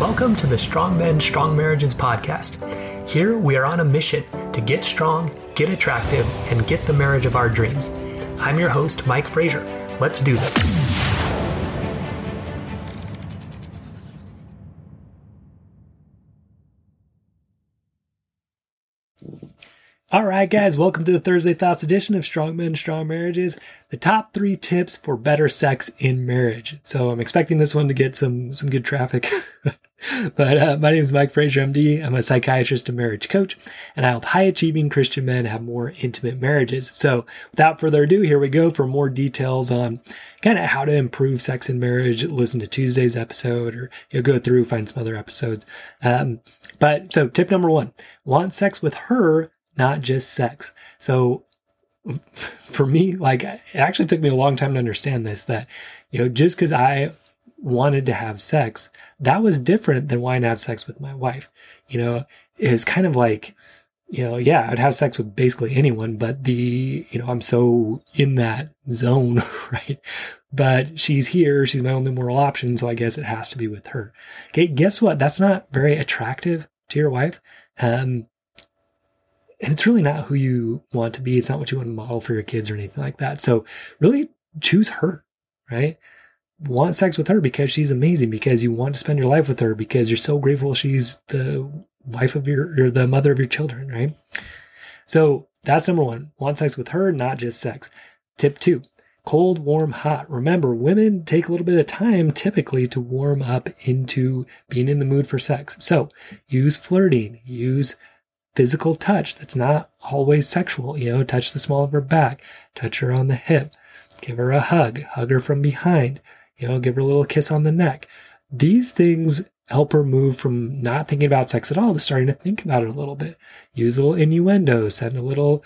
Welcome to the Strong Men, Strong Marriages podcast. Here we are on a mission to get strong, get attractive, and get the marriage of our dreams. I'm your host, Mike Frazier. Let's do this. All right, guys, welcome to the Thursday Thoughts edition of Strong Men, Strong Marriages, the top three tips for better sex in marriage. So I'm expecting this one to get some some good traffic. but uh, my name is Mike Frazier, MD. I'm a psychiatrist and marriage coach, and I help high achieving Christian men have more intimate marriages. So without further ado, here we go for more details on kind of how to improve sex in marriage. Listen to Tuesday's episode, or you know, go through find some other episodes. Um, but so tip number one: want sex with her not just sex. So for me, like it actually took me a long time to understand this that, you know, just because I wanted to have sex, that was different than wanting to have sex with my wife. You know, it's kind of like, you know, yeah, I'd have sex with basically anyone, but the, you know, I'm so in that zone, right? But she's here. She's my only moral option. So I guess it has to be with her. Okay. Guess what? That's not very attractive to your wife. Um, and it's really not who you want to be. It's not what you want to model for your kids or anything like that. So really choose her, right? Want sex with her because she's amazing, because you want to spend your life with her, because you're so grateful she's the wife of your, or the mother of your children, right? So that's number one. Want sex with her, not just sex. Tip two, cold, warm, hot. Remember, women take a little bit of time typically to warm up into being in the mood for sex. So use flirting, use physical touch that's not always sexual. You know, touch the small of her back, touch her on the hip, give her a hug, hug her from behind, you know, give her a little kiss on the neck. These things help her move from not thinking about sex at all to starting to think about it a little bit. Use a little innuendo, send a little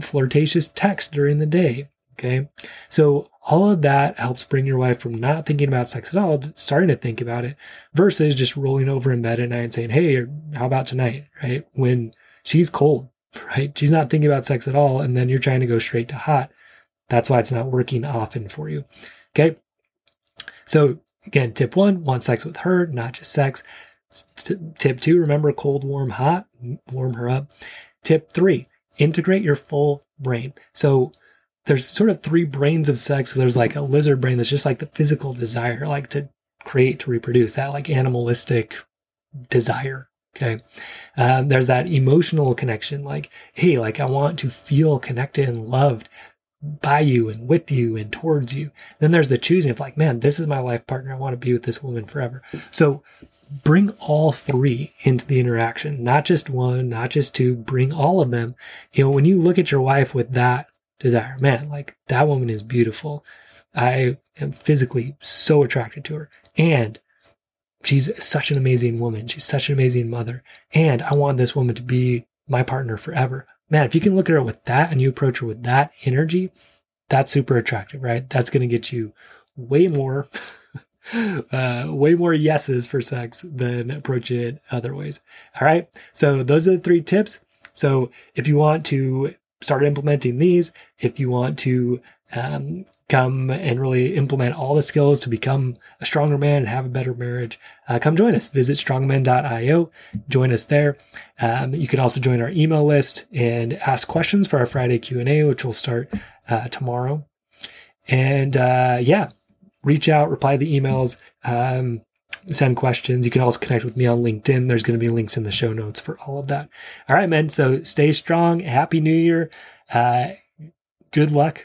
flirtatious text during the day. Okay. So all of that helps bring your wife from not thinking about sex at all to starting to think about it versus just rolling over in bed at night and saying, Hey, how about tonight? Right. When she's cold, right? She's not thinking about sex at all. And then you're trying to go straight to hot. That's why it's not working often for you. Okay. So again, tip one, want sex with her, not just sex. T- tip two, remember cold, warm, hot, warm her up. Tip three, integrate your full brain. So there's sort of three brains of sex. So there's like a lizard brain that's just like the physical desire, like to create, to reproduce, that like animalistic desire. Okay. Um, there's that emotional connection, like, hey, like I want to feel connected and loved by you and with you and towards you. Then there's the choosing of like, man, this is my life partner. I want to be with this woman forever. So bring all three into the interaction, not just one, not just two, bring all of them. You know, when you look at your wife with that desire. Man, like that woman is beautiful. I am physically so attracted to her. And she's such an amazing woman. She's such an amazing mother. And I want this woman to be my partner forever. Man, if you can look at her with that and you approach her with that energy, that's super attractive, right? That's going to get you way more, uh, way more yeses for sex than approach it other ways. All right. So those are the three tips. So if you want to start implementing these. If you want to um, come and really implement all the skills to become a stronger man and have a better marriage, uh, come join us. Visit strongmen.io. Join us there. Um, you can also join our email list and ask questions for our Friday Q&A, which will start uh, tomorrow. And uh, yeah, reach out, reply the emails. Um, send questions. You can also connect with me on LinkedIn. There's going to be links in the show notes for all of that. All right, men. So stay strong. Happy New Year. Uh, good luck